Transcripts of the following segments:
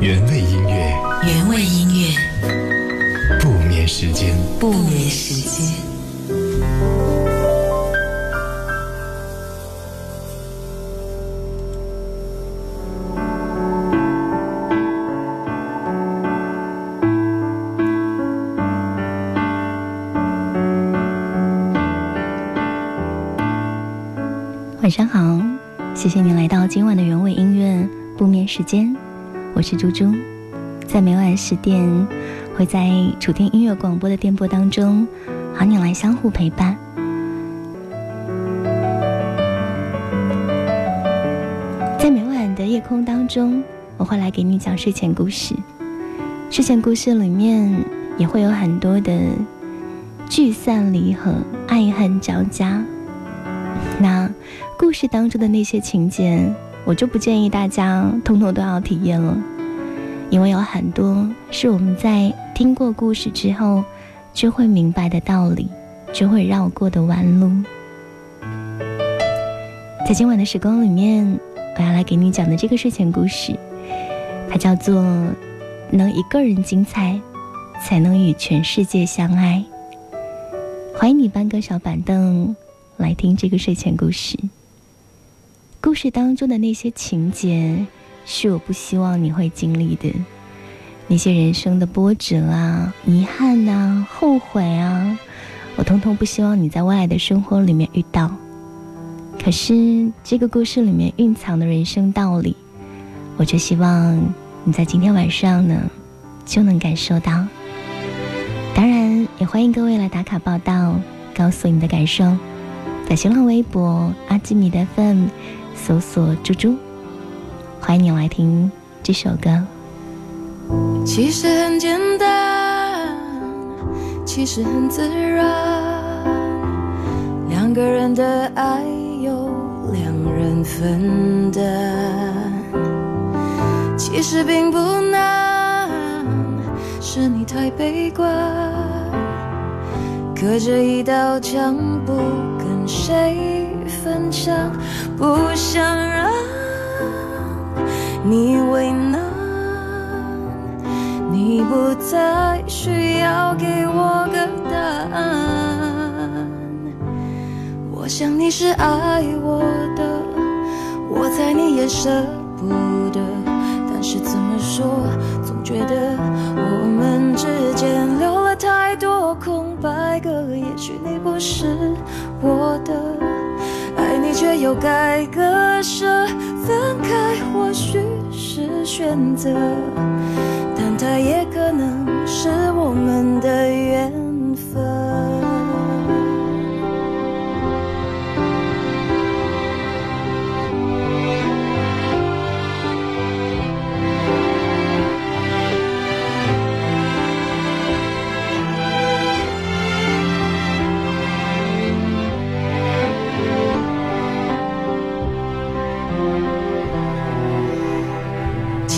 原味音乐，原味音乐，不眠时间，不眠时间。晚上好，谢谢你来到今晚的原味音乐不眠时间，我是猪猪，在每晚十点会在楚天音乐广播的电波当中和你来相互陪伴。在每晚的夜空当中，我会来给你讲睡前故事，睡前故事里面也会有很多的聚散离合、爱恨交加。那故事当中的那些情节，我就不建议大家通通都要体验了，因为有很多是我们在听过故事之后就会明白的道理，就会绕过的弯路。在今晚的时光里面，我要来给你讲的这个睡前故事，它叫做《能一个人精彩，才能与全世界相爱》。欢迎你搬个小板凳。来听这个睡前故事。故事当中的那些情节，是我不希望你会经历的，那些人生的波折啊、遗憾呐、后悔啊，我通通不希望你在未来的生活里面遇到。可是这个故事里面蕴藏的人生道理，我就希望你在今天晚上呢，就能感受到。当然，也欢迎各位来打卡报道，告诉你的感受。在新浪微博阿基米德 FM 搜索“猪猪”，欢迎你来听这首歌。其实很简单，其实很自然，两个人的爱由两人分担。其实并不难，是你太悲观，隔着一道墙不。谁分享？不想让你为难，你不再需要给我个答案。我想你是爱我的，我猜你也舍不得，但是怎么说，总觉得我们之间留了太多空白格。也许你不是。我的爱你，却又该割舍，分开或许是选择，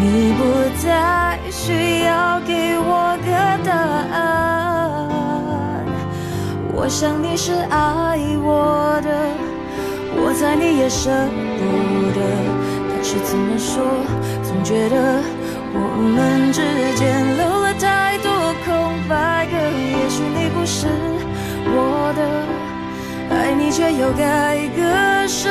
你不再需要给我个答案，我想你是爱我的，我猜你也舍不得，但是怎么说，总觉得我们之间留了太多空白格。也许你不是我的，爱你却又该割舍，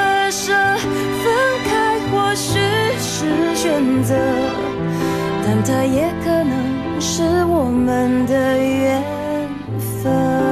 舍，分开或许是选择。但它也可能是我们的缘分。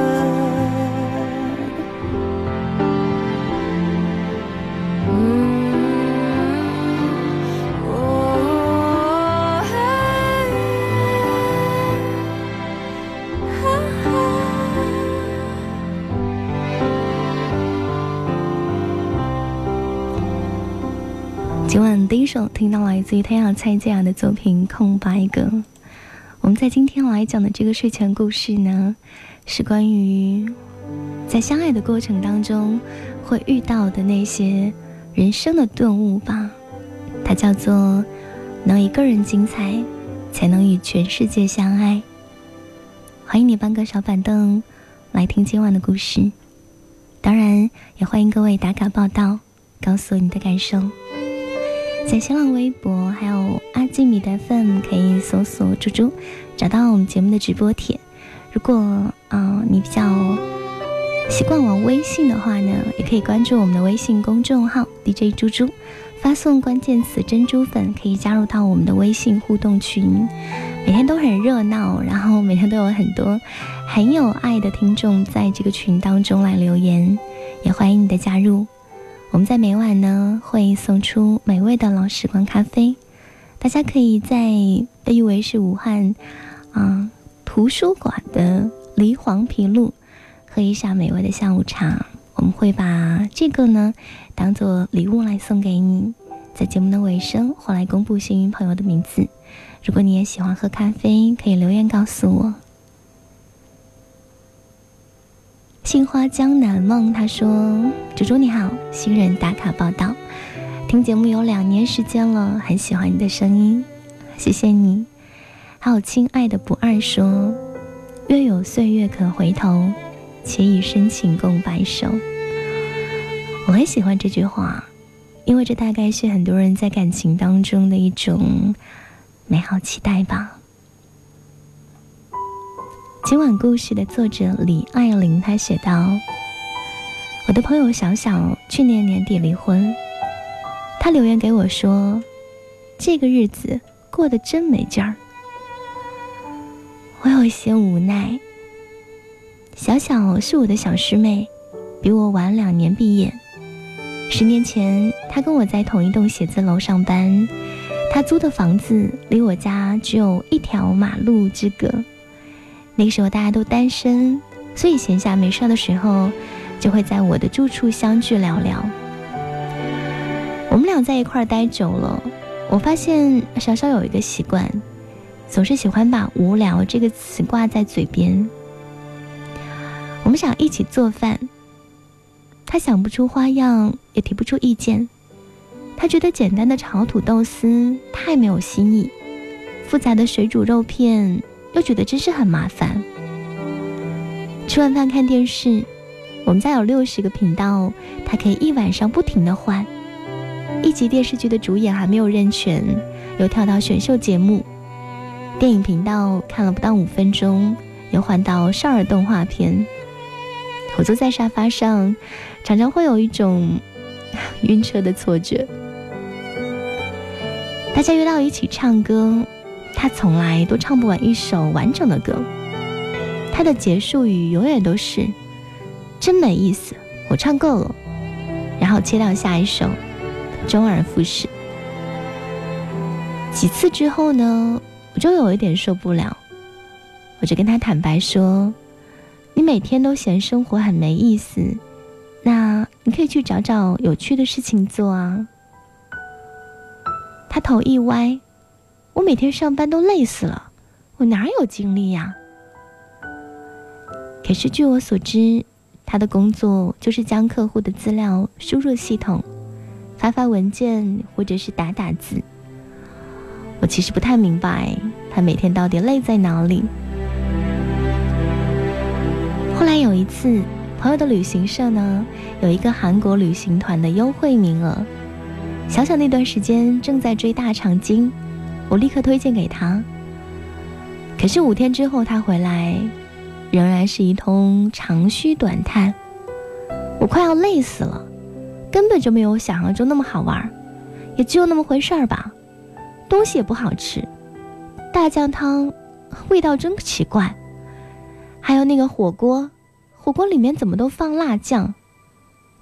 第一首听到来自于太阳蔡健雅的作品《空白格》。我们在今天来讲的这个睡前故事呢，是关于在相爱的过程当中会遇到的那些人生的顿悟吧。它叫做“能一个人精彩，才能与全世界相爱”。欢迎你搬个小板凳来听今晚的故事，当然也欢迎各位打卡报道，告诉我你的感受。在新浪微博还有阿基米德 FM 可以搜索“猪猪”，找到我们节目的直播帖。如果啊你比较习惯玩微信的话呢，也可以关注我们的微信公众号 DJ 猪猪，发送关键词“珍珠粉”可以加入到我们的微信互动群，每天都很热闹，然后每天都有很多很有爱的听众在这个群当中来留言，也欢迎你的加入。我们在每晚呢会送出美味的老时光咖啡，大家可以在被誉为是武汉啊图书馆的梨黄皮路喝一下美味的下午茶。我们会把这个呢当做礼物来送给你，在节目的尾声会来公布幸运朋友的名字。如果你也喜欢喝咖啡，可以留言告诉我。杏花江南梦，他说：“猪猪你好，新人打卡报道，听节目有两年时间了，很喜欢你的声音，谢谢你。”还有亲爱的不二说：“月有岁月可回头，且以深情共白首。”我很喜欢这句话，因为这大概是很多人在感情当中的一种美好期待吧。今晚故事的作者李爱玲，她写道：“我的朋友小小去年年底离婚，她留言给我说，这个日子过得真没劲儿。我有一些无奈。小小是我的小师妹，比我晚两年毕业。十年前，她跟我在同一栋写字楼上班，她租的房子离我家只有一条马路之隔。”那个时候大家都单身，所以闲暇没事的时候，就会在我的住处相聚聊聊。我们俩在一块儿待久了，我发现小小有一个习惯，总是喜欢把“无聊”这个词挂在嘴边。我们想一起做饭，他想不出花样，也提不出意见。他觉得简单的炒土豆丝太没有新意，复杂的水煮肉片。又觉得真是很麻烦。吃完饭看电视，我们家有六十个频道，它可以一晚上不停的换。一集电视剧的主演还没有认全，又跳到选秀节目。电影频道看了不到五分钟，又换到少儿动画片。我坐在沙发上，常常会有一种 晕车的错觉。大家约到一起唱歌。他从来都唱不完一首完整的歌，他的结束语永远都是“真没意思，我唱够了”，然后切到下一首，周而复始。几次之后呢，我就有一点受不了，我就跟他坦白说：“你每天都嫌生活很没意思，那你可以去找找有趣的事情做啊。”他头一歪。我每天上班都累死了，我哪有精力呀？可是据我所知，他的工作就是将客户的资料输入系统，发发文件或者是打打字。我其实不太明白他每天到底累在哪里。后来有一次，朋友的旅行社呢有一个韩国旅行团的优惠名额，小小那段时间正在追大长今。我立刻推荐给他。可是五天之后他回来，仍然是一通长吁短叹。我快要累死了，根本就没有想象中那么好玩，也只有那么回事儿吧。东西也不好吃，大酱汤味道真奇怪。还有那个火锅，火锅里面怎么都放辣酱，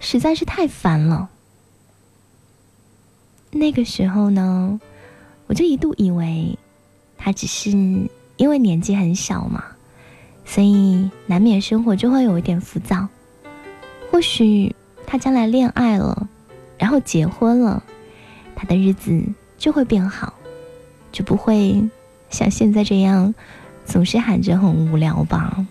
实在是太烦了。那个时候呢，我就一度以为他只是因为年纪很小嘛，所以难免生活就会有一点浮躁。或许他将来恋爱了，然后结婚了，他的日子就会变好，就不会像现在这样总是喊着很无聊吧。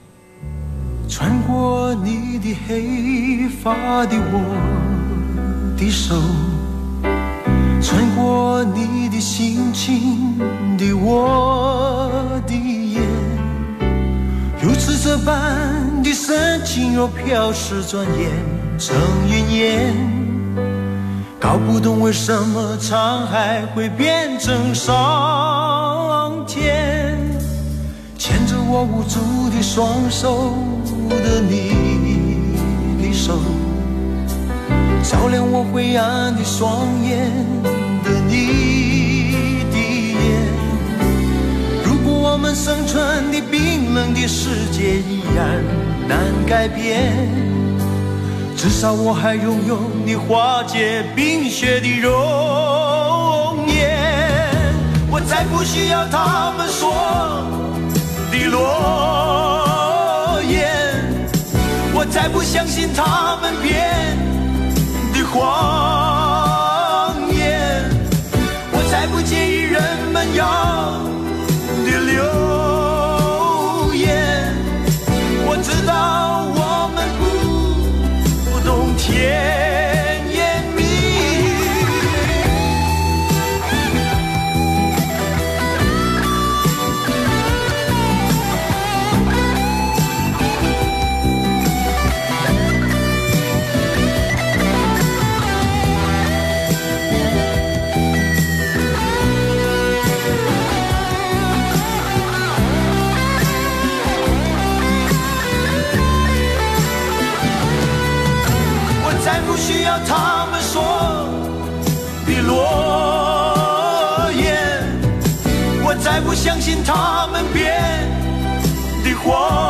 穿过你的黑发的我的手，穿过你的心般的深情若飘逝，转眼成云烟。搞不懂为什么沧海会变成桑田，牵着我无助的双手。的你的手，照亮我灰暗的双眼我们生存的冰冷的世界依然难改变，至少我还拥有你化解冰雪的容颜。我再不需要他们说的诺言。我再不相信他们编的谎言，我再不介意人们要他们说的诺言，我再不相信他们编的谎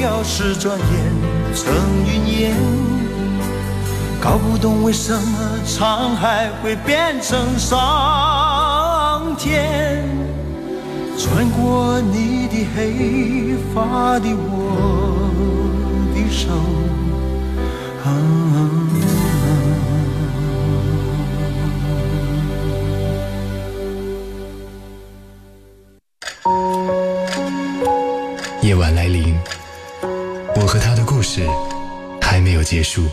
要是，转眼成云烟。搞不懂为什么沧海会变成桑田，穿过你的黑发的我的。手。结束。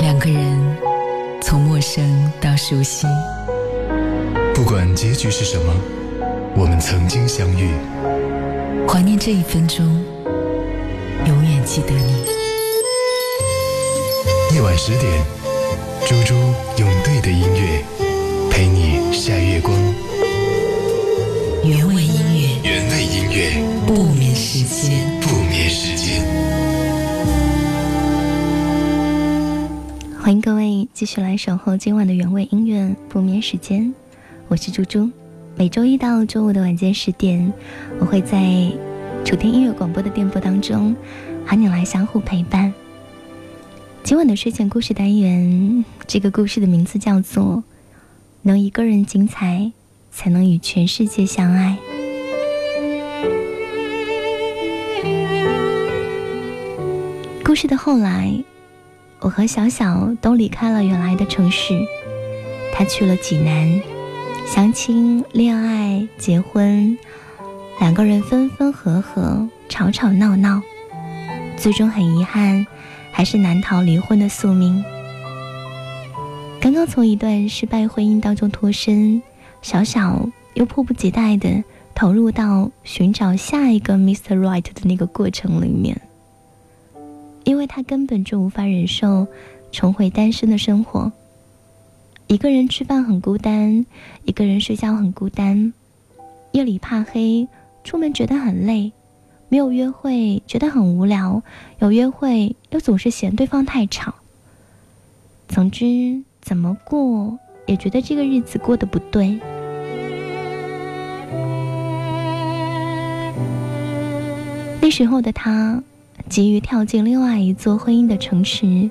两个人从陌生到熟悉，不管结局是什么，我们曾经相遇。怀念这一分钟。永远记得你。夜晚十点，猪猪用对的音乐陪你晒月光。原味音乐，原味音乐，不眠时间，欢迎各位继续来守候今晚的原味音乐不眠时间，我是猪猪。每周一到周五的晚间十点，我会在。楚天音乐广播的电波当中，和你来相互陪伴。今晚的睡前故事单元，这个故事的名字叫做《能一个人精彩，才能与全世界相爱》。故事的后来，我和小小都离开了原来的城市，他去了济南，相亲、恋爱、结婚。两个人分分合合，吵吵闹闹，最终很遗憾，还是难逃离婚的宿命。刚刚从一段失败婚姻当中脱身，小小又迫不及待的投入到寻找下一个 Mr. Right 的那个过程里面，因为他根本就无法忍受重回单身的生活。一个人吃饭很孤单，一个人睡觉很孤单，夜里怕黑，出门觉得很累，没有约会觉得很无聊，有约会又总是嫌对方太吵。总之，怎么过也觉得这个日子过得不对。那时候的他，急于跳进另外一座婚姻的城池，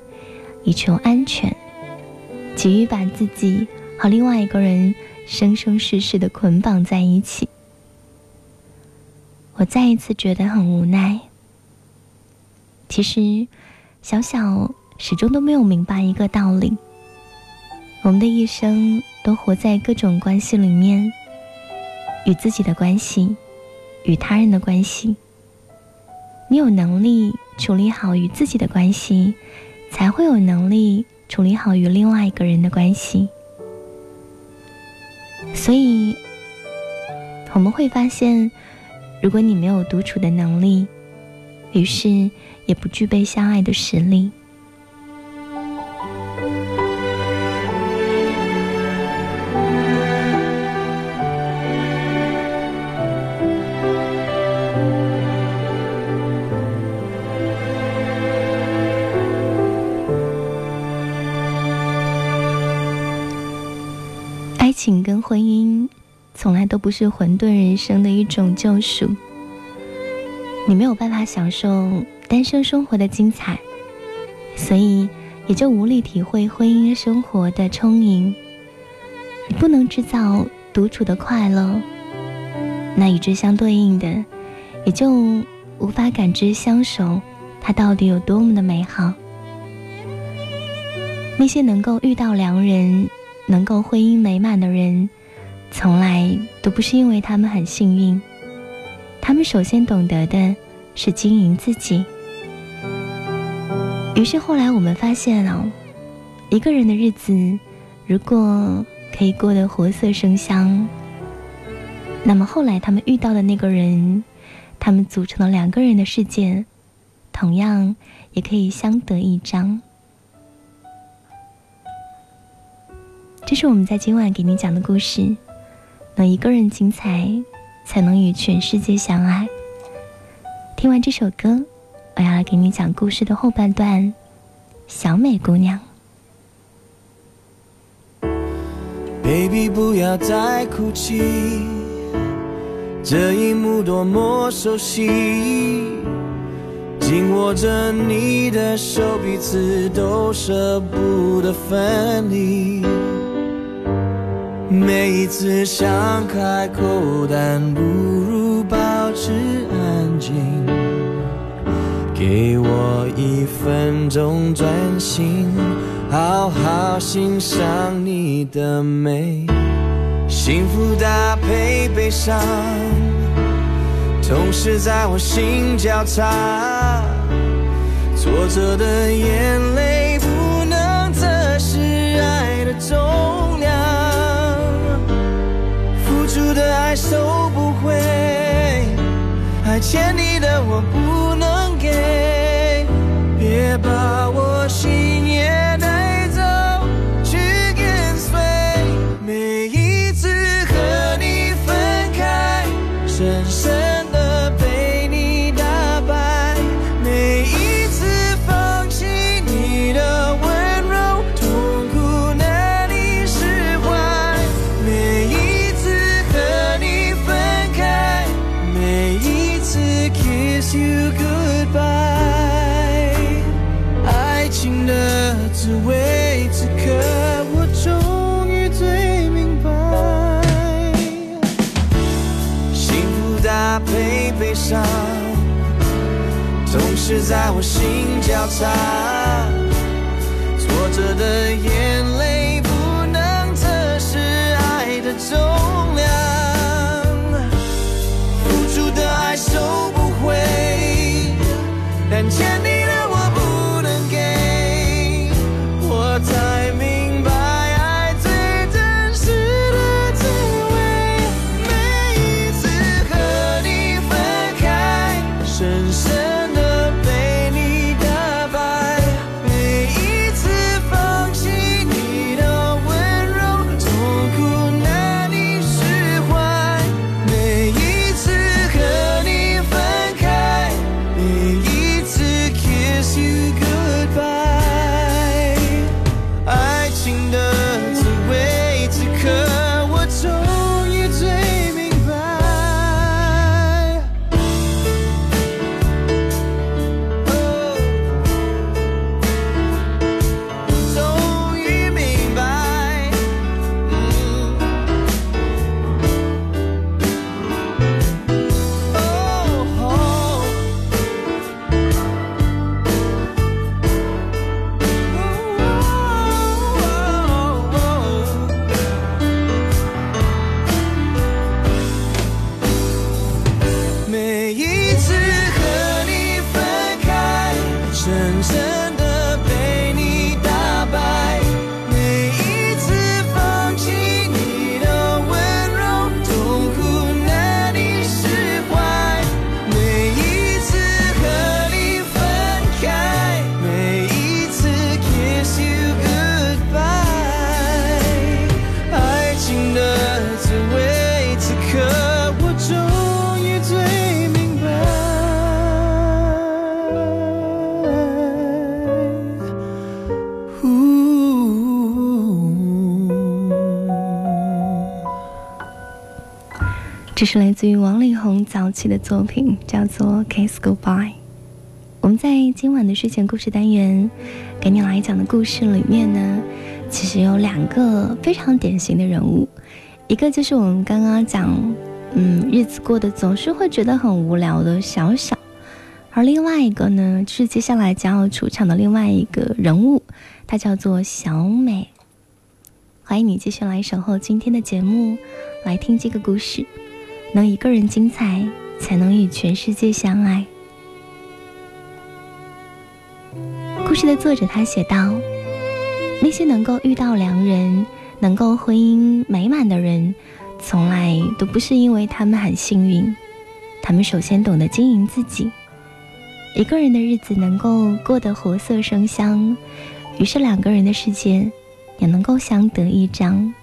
以求安全。急于把自己和另外一个人生生世世的捆绑在一起，我再一次觉得很无奈。其实，小小始终都没有明白一个道理：我们的一生都活在各种关系里面，与自己的关系，与他人的关系。你有能力处理好与自己的关系，才会有能力。处理好与另外一个人的关系，所以我们会发现，如果你没有独处的能力，于是也不具备相爱的实力。情跟婚姻，从来都不是混沌人生的一种救赎。你没有办法享受单身生活的精彩，所以也就无力体会婚姻生活的充盈。你不能制造独处的快乐，那与之相对应的，也就无法感知相守它到底有多么的美好。那些能够遇到良人。能够婚姻美满的人，从来都不是因为他们很幸运，他们首先懂得的是经营自己。于是后来我们发现了，一个人的日子如果可以过得活色生香，那么后来他们遇到的那个人，他们组成了两个人的世界，同样也可以相得益彰。这是我们在今晚给你讲的故事。能一个人精彩，才能与全世界相爱。听完这首歌，我要来给你讲故事的后半段。小美姑娘，Baby，不要再哭泣，这一幕多么熟悉，紧握着你的手，彼此都舍不得分离。每一次想开口，但不如保持安静。给我一分钟专心，好好欣赏你的美。幸福搭配悲伤，同时在我心交叉。挫折的眼泪爱收不回，还欠你的我不能给，别把我心配悲伤，总是在我心交叉，挫折的眼泪不能测试爱的重量，付出的爱收不回，但欠你。这是来自于王力宏早期的作品，叫做《Kiss Goodbye》。我们在今晚的睡前故事单元给你来讲的故事里面呢，其实有两个非常典型的人物，一个就是我们刚刚讲，嗯，日子过得总是会觉得很无聊的小小，而另外一个呢，就是接下来将要出场的另外一个人物，他叫做小美。欢迎你继续来守候今天的节目，来听这个故事。能一个人精彩，才能与全世界相爱。故事的作者他写道：“那些能够遇到良人、能够婚姻美满的人，从来都不是因为他们很幸运，他们首先懂得经营自己。一个人的日子能够过得活色生香，于是两个人的世界也能够相得益彰。”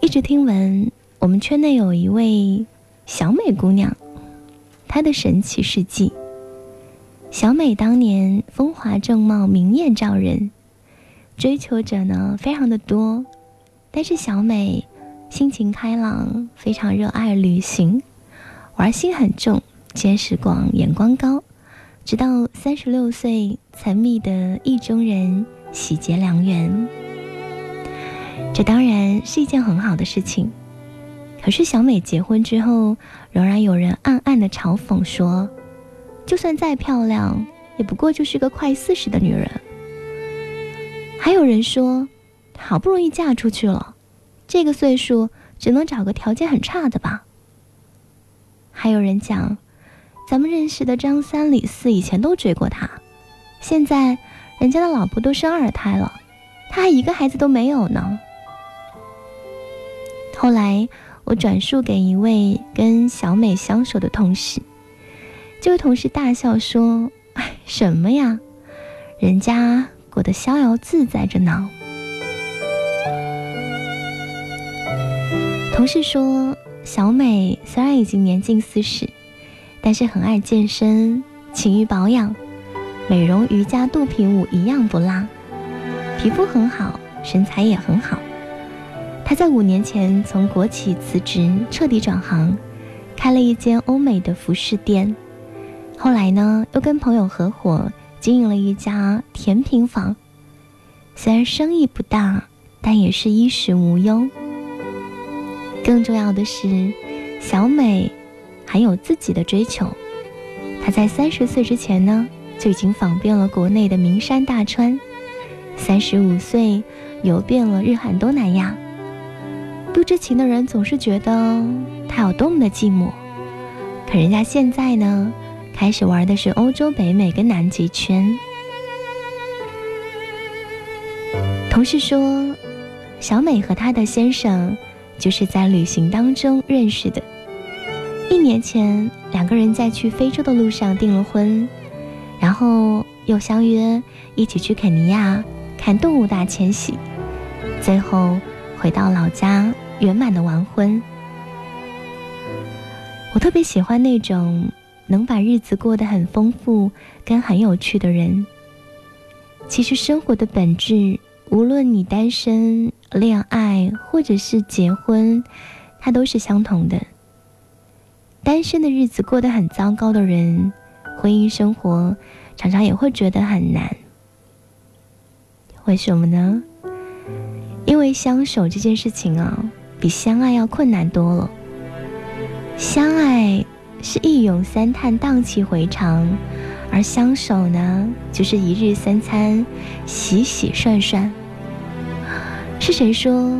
一直听闻。我们圈内有一位小美姑娘，她的神奇事迹。小美当年风华正茂，明艳照人，追求者呢非常的多。但是小美心情开朗，非常热爱旅行，玩心很重，见识广，眼光高。直到三十六岁才觅得意中人，喜结良缘。这当然是一件很好的事情。可是小美结婚之后，仍然有人暗暗的嘲讽说：“就算再漂亮，也不过就是个快四十的女人。”还有人说：“好不容易嫁出去了，这个岁数只能找个条件很差的吧。”还有人讲：“咱们认识的张三李四以前都追过她，现在人家的老婆都生二胎了，他还一个孩子都没有呢。”后来。我转述给一位跟小美相熟的同事，这位同事大笑说：“哎，什么呀？人家过得逍遥自在着呢。”同事说，小美虽然已经年近四十，但是很爱健身，勤于保养，美容瑜伽、肚皮舞一样不落，皮肤很好，身材也很好。他在五年前从国企辞职，彻底转行，开了一间欧美的服饰店。后来呢，又跟朋友合伙经营了一家甜品坊。虽然生意不大，但也是衣食无忧。更重要的是，小美还有自己的追求。她在三十岁之前呢，就已经访遍了国内的名山大川；三十五岁，游遍了日韩东南亚。不知情的人总是觉得他有多么的寂寞，可人家现在呢，开始玩的是欧洲、北美跟南极圈。同事说，小美和她的先生就是在旅行当中认识的。一年前，两个人在去非洲的路上订了婚，然后又相约一起去肯尼亚看动物大迁徙，最后回到老家。圆满的完婚，我特别喜欢那种能把日子过得很丰富跟很有趣的人。其实生活的本质，无论你单身、恋爱或者是结婚，它都是相同的。单身的日子过得很糟糕的人，婚姻生活常常也会觉得很难。为什么呢？因为相守这件事情啊。比相爱要困难多了。相爱是一咏三叹，荡气回肠；而相守呢，就是一日三餐，洗洗涮涮。是谁说，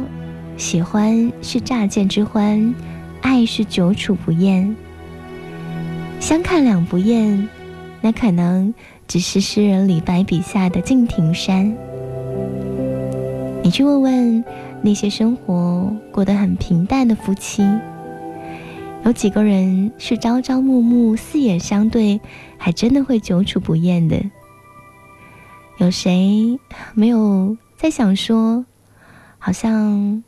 喜欢是乍见之欢，爱是久处不厌？相看两不厌，那可能只是诗人李白笔下的敬亭山。你去问问。那些生活过得很平淡的夫妻，有几个人是朝朝暮暮、四眼相对，还真的会久处不厌的？有谁没有在想说，好像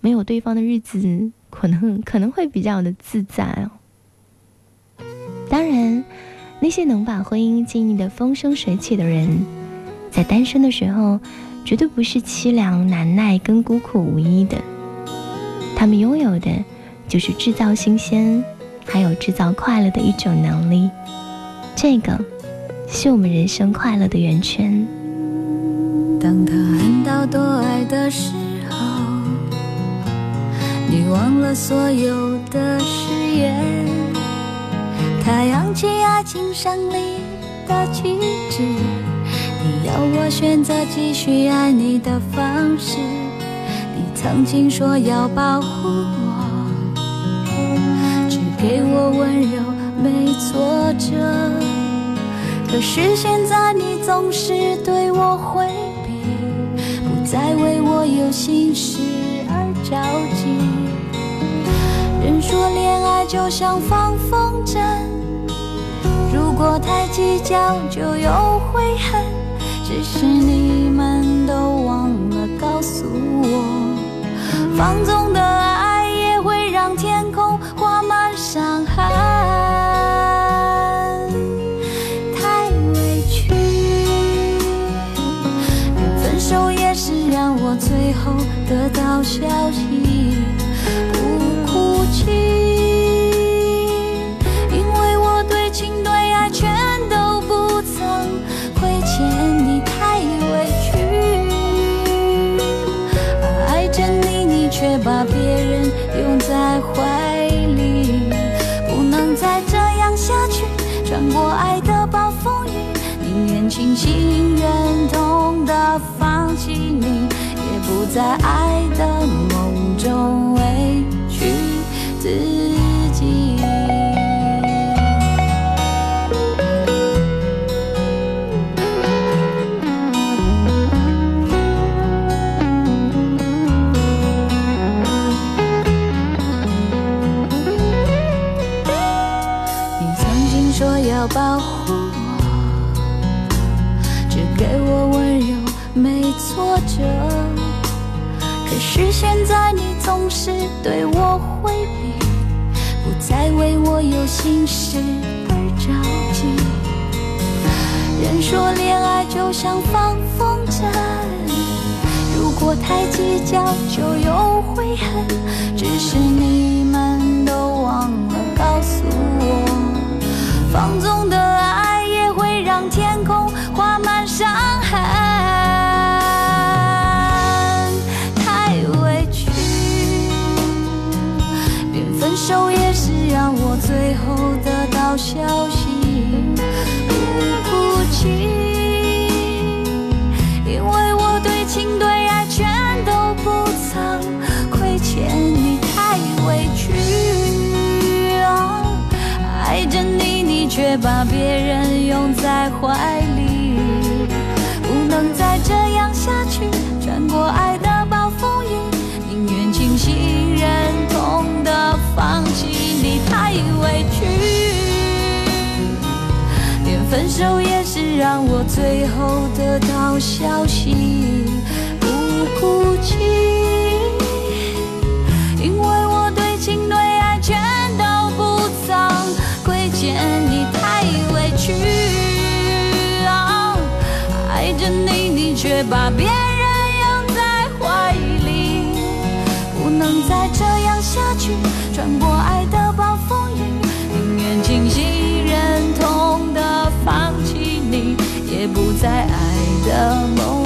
没有对方的日子，可能可能会比较的自在哦？当然，那些能把婚姻经营的风生水起的人，在单身的时候。绝对不是凄凉难耐跟孤苦无依的，他们拥有的就是制造新鲜，还有制造快乐的一种能力。这个是我们人生快乐的源泉。当他恨到多爱的时候，你忘了所有的誓言。他扬起爱情胜利的旗帜，要我选择继续爱你的方式。你曾经说要保护我，只给我温柔，没挫折。可是现在你总是对我回。避，不再为我有心事而着急。人说恋爱就像放风筝，如果太计较就有悔恨。只是你们都忘了告诉我，放纵的爱在爱对我回避，不再为我有心事而着急。人说恋爱就像放风筝，如果太计较就有悔恨。只是你们都忘了告诉我，放纵的手也是让我最后得到消息，不哭泣，因为我对情对爱全都不曾亏欠你太委屈，爱着你，你却把别人拥在怀里，不。能再这样下去，穿过爱的梦。